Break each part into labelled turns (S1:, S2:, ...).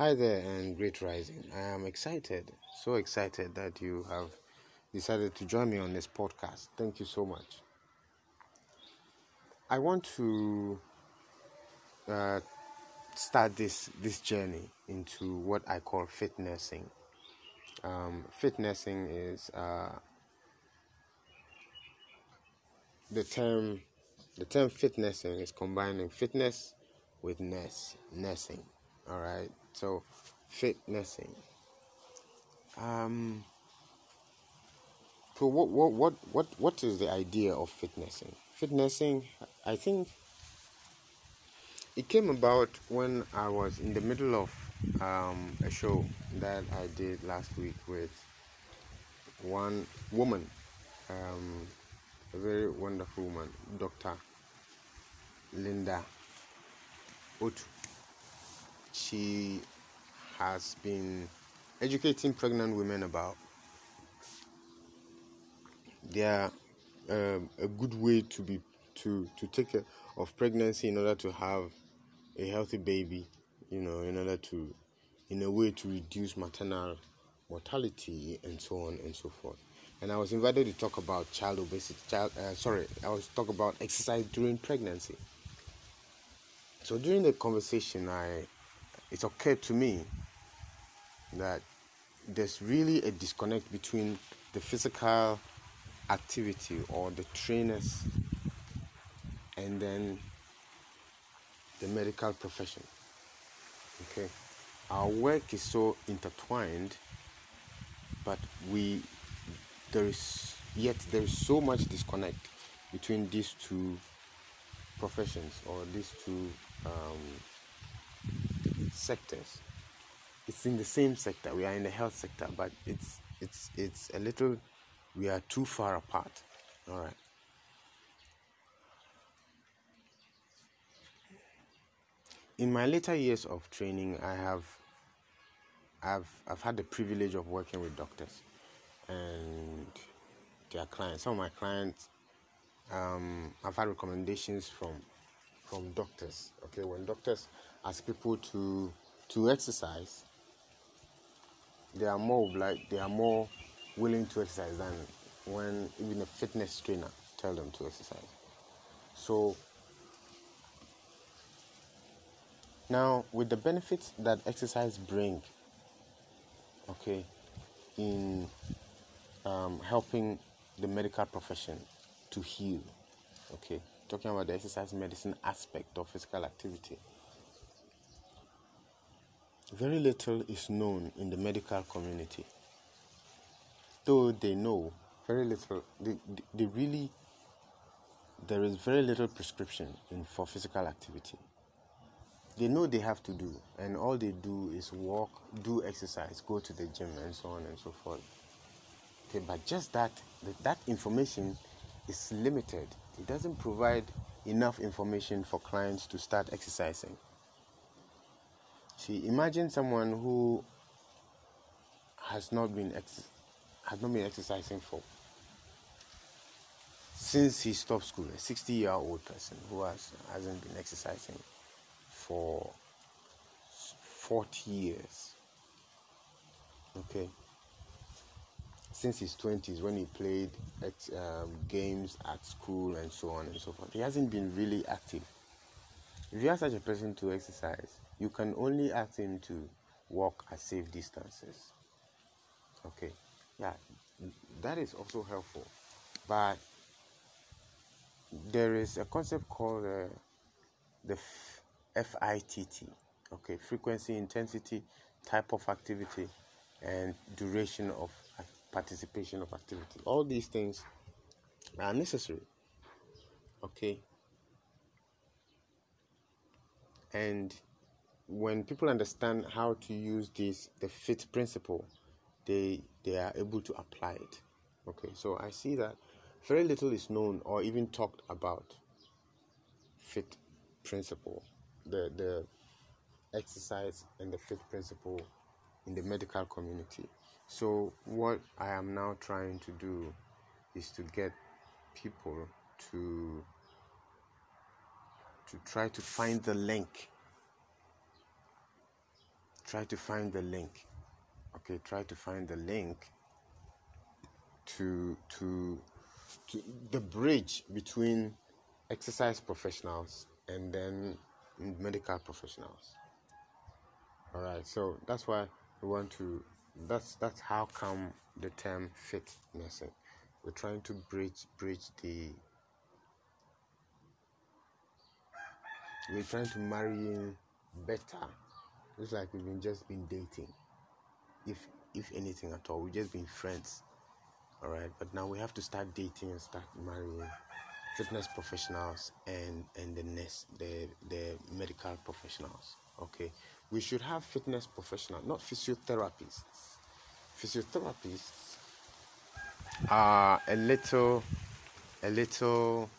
S1: Hi there and great rising. I am excited, so excited that you have decided to join me on this podcast. Thank you so much. I want to uh, start this this journey into what I call fitnessing. Um, fitnessing is uh, the term. The term fitnessing is combining fitness with ness, nursing. All right. So, fitnessing. Um. So what what what what what is the idea of fitnessing? Fitnessing, I think, it came about when I was in the middle of um, a show that I did last week with one woman, um, a very wonderful woman, Dr. Linda Otu. She has been educating pregnant women about. Their uh, a good way to be to to take care of pregnancy in order to have a healthy baby you know in order to in a way to reduce maternal mortality and so on and so forth. And i was invited to talk about child obesity child uh, sorry i was talk about exercise during pregnancy. So during the conversation i it occurred to me that there's really a disconnect between the physical activity or the trainers and then the medical profession. Okay, our work is so intertwined, but we there is yet there is so much disconnect between these two professions or these two um, sectors. It's in the same sector. We are in the health sector, but it's it's it's a little we are too far apart. All right. In my later years of training, I have I've I've had the privilege of working with doctors and their clients. Some of my clients um, I've had recommendations from from doctors. Okay, when doctors ask people to to exercise, they are more like they are more willing to exercise than when even a fitness trainer tell them to exercise. So now with the benefits that exercise bring, okay, in um, helping the medical profession to heal, okay, talking about the exercise medicine aspect of physical activity. Very little is known in the medical community though they know very little, they, they really, there is very little prescription in, for physical activity. They know they have to do, and all they do is walk, do exercise, go to the gym, and so on and so forth. Okay, but just that, that information is limited. It doesn't provide enough information for clients to start exercising. See, imagine someone who has not been ex- has not been exercising for since he stopped school. A 60 year old person who has hasn't been exercising for 40 years. Okay. Since his 20s, when he played at, um, games at school and so on and so forth, he hasn't been really active. If you ask such a person to exercise, you can only ask him to walk at safe distances. Okay yeah that is also helpful but there is a concept called uh, the FITT okay frequency intensity type of activity and duration of participation of activity all these things are necessary okay and when people understand how to use this the FITT principle they they are able to apply it. Okay, so I see that very little is known or even talked about FITT principle, the the exercise and the FITT principle in the medical community. So what I am now trying to do is to get people to to try to find the link try to find the link. Okay, try to find the link to to to the bridge between exercise professionals and then medical professionals. All right, so that's why we want to. That's that's how come the term fit nursing. We're trying to bridge bridge the. We're trying to marry in better. It's like we've been just been dating, if if anything at all. We've just been friends, all right. But now we have to start dating and start marrying fitness professionals and and the nurse, the the medical professionals. Okay, we should have fitness professionals, not physiotherapists. Physiotherapists are a little, a little.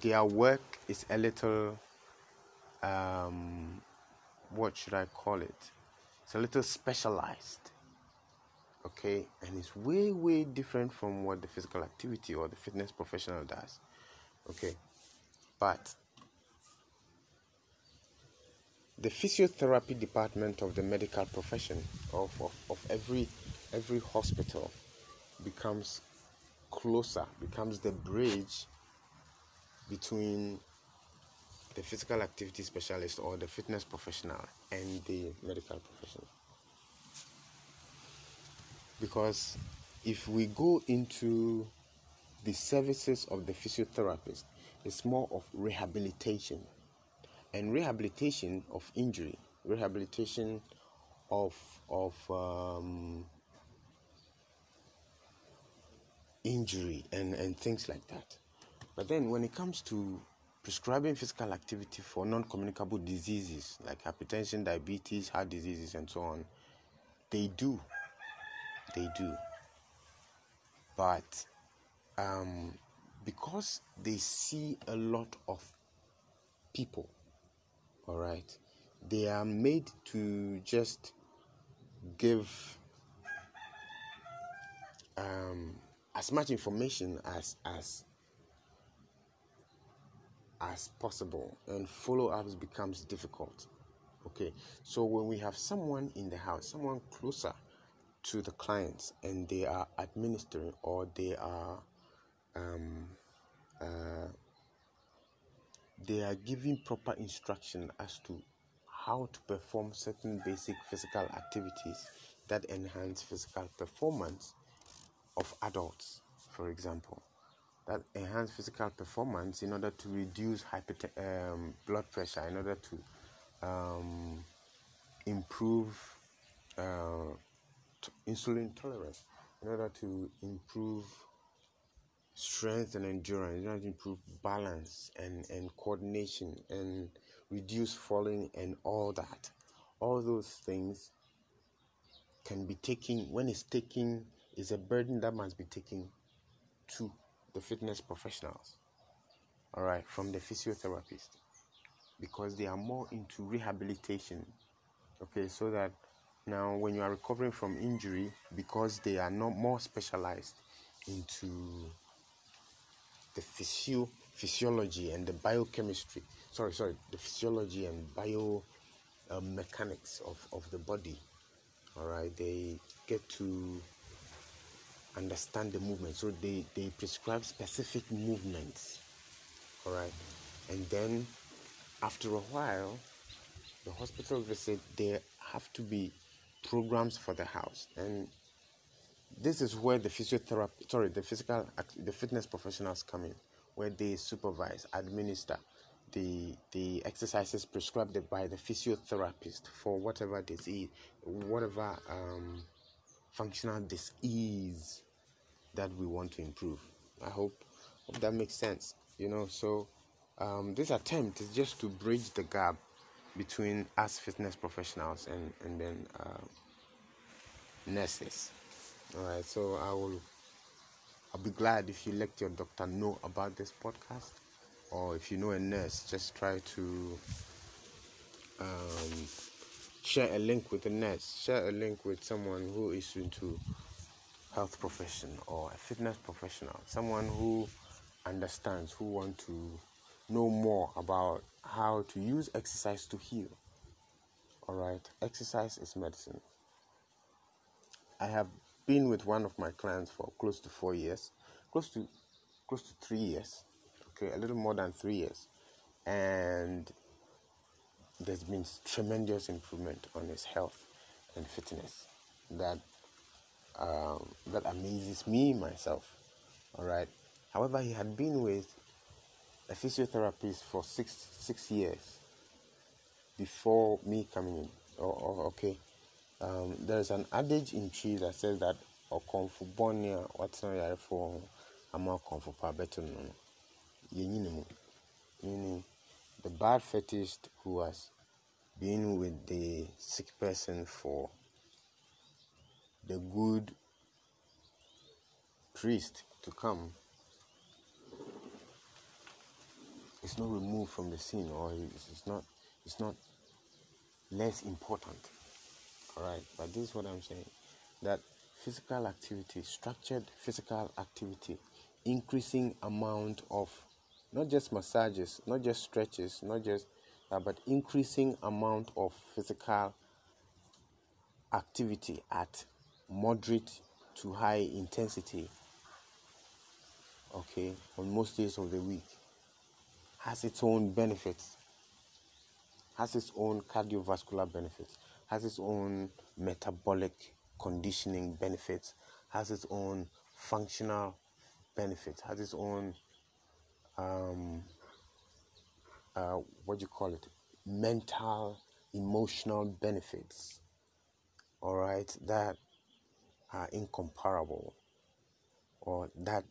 S1: Their work is a little. Um, what should I call it? It's a little specialized. Okay, and it's way way different from what the physical activity or the fitness professional does. Okay, but the physiotherapy department of the medical profession of, of, of every every hospital becomes closer becomes the bridge between the physical activity specialist or the fitness professional and the medical professional. because if we go into the services of the physiotherapist it's more of rehabilitation and rehabilitation of injury, rehabilitation of of um, injury and and things like that. But then when it comes to prescribing physical activity for non-communicable diseases like hypertension, diabetes, heart diseases, and so on, they do, they do. But um, because they see a lot of people all right. They are made to just give um, as much information as as as possible and follow-ups becomes difficult. Okay. So when we have someone in the house someone closer to the clients and they are administering or they are um, uh, they are giving proper instruction as to how to perform certain basic physical activities that enhance physical performance of adults, for example. That enhance physical performance in order to reduce hyper, um, blood pressure, in order to um, improve uh, t- insulin tolerance, in order to improve strength and endurance, you know, improve balance and, and coordination and reduce falling and all that. All those things can be taken when it's taken is a burden that must be taken to the fitness professionals. All right, from the physiotherapist because they are more into rehabilitation. Okay, so that now when you are recovering from injury because they are not more specialized into the physio physiology and the biochemistry sorry sorry the physiology and bio uh, mechanics of, of the body all right? They get to understand the movement. So they they prescribe specific movements all right? And then after a while the hospital visit there have to be programs for the house. And this is where the physiotherapy, sorry, the physical, the fitness professionals come in, where they supervise, administer the the exercises prescribed by the physiotherapist for whatever disease, whatever um, functional disease that we want to improve. I hope, hope that makes sense. You know, so um, this attempt is just to bridge the gap between us fitness professionals and and then uh, nurses. All right, so I will. I'll be glad if you let your doctor know about this podcast, or if you know a nurse, just try to um, share a link with a nurse. Share a link with someone who is into health profession or a fitness professional, someone who understands, who want to know more about how to use exercise to heal. All right, exercise is medicine. I have been with one of my clients for close to four years, close to close to three years, okay, a little more than three years, and there's been tremendous improvement on his health and fitness that um, that amazes me myself. All right. However, he had been with a physiotherapist for six six years before me coming in. Oh, oh okay. Um, there's an adage in Twi that says that ɔkɔnfo bɔne a watena yarefoɔ ho ama ɔkɔnfo pa bɛto no no yɛnyini meaning the bad fetish who has been with the sick person for the good priest to come is not removed from the scene or it's not it's not less important right but this is what i'm saying that physical activity structured physical activity increasing amount of not just massages not just stretches not just uh, but increasing amount of physical activity at moderate to high intensity okay on most days of the week has its own benefits has its own cardiovascular benefits has its own metabolic conditioning benefits has its own functional benefits has its own um, uh, what do you call it mental emotional benefits all right that are incomparable or that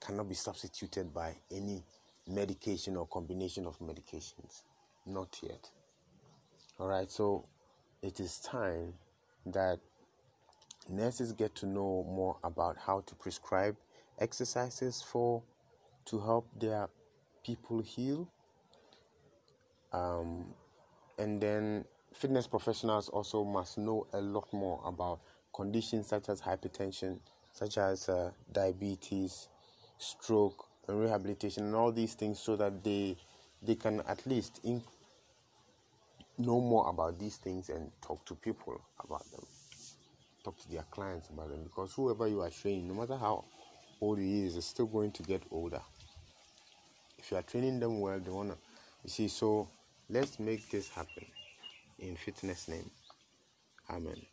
S1: cannot be substituted by any medication or combination of medications. Not yet. All right, so it is time that nurses get to know more about how to prescribe exercises for to help their people heal. Um, and then fitness professionals also must know a lot more about conditions such as hypertension, such as uh, diabetes, stroke, and rehabilitation, and all these things, so that they they can at least in, know more about these things and talk to people about them, talk to their clients about them. Because whoever you are training, no matter how old he is, is still going to get older. If you are training them well, they wanna. You see, so let's make this happen in fitness name. Amen.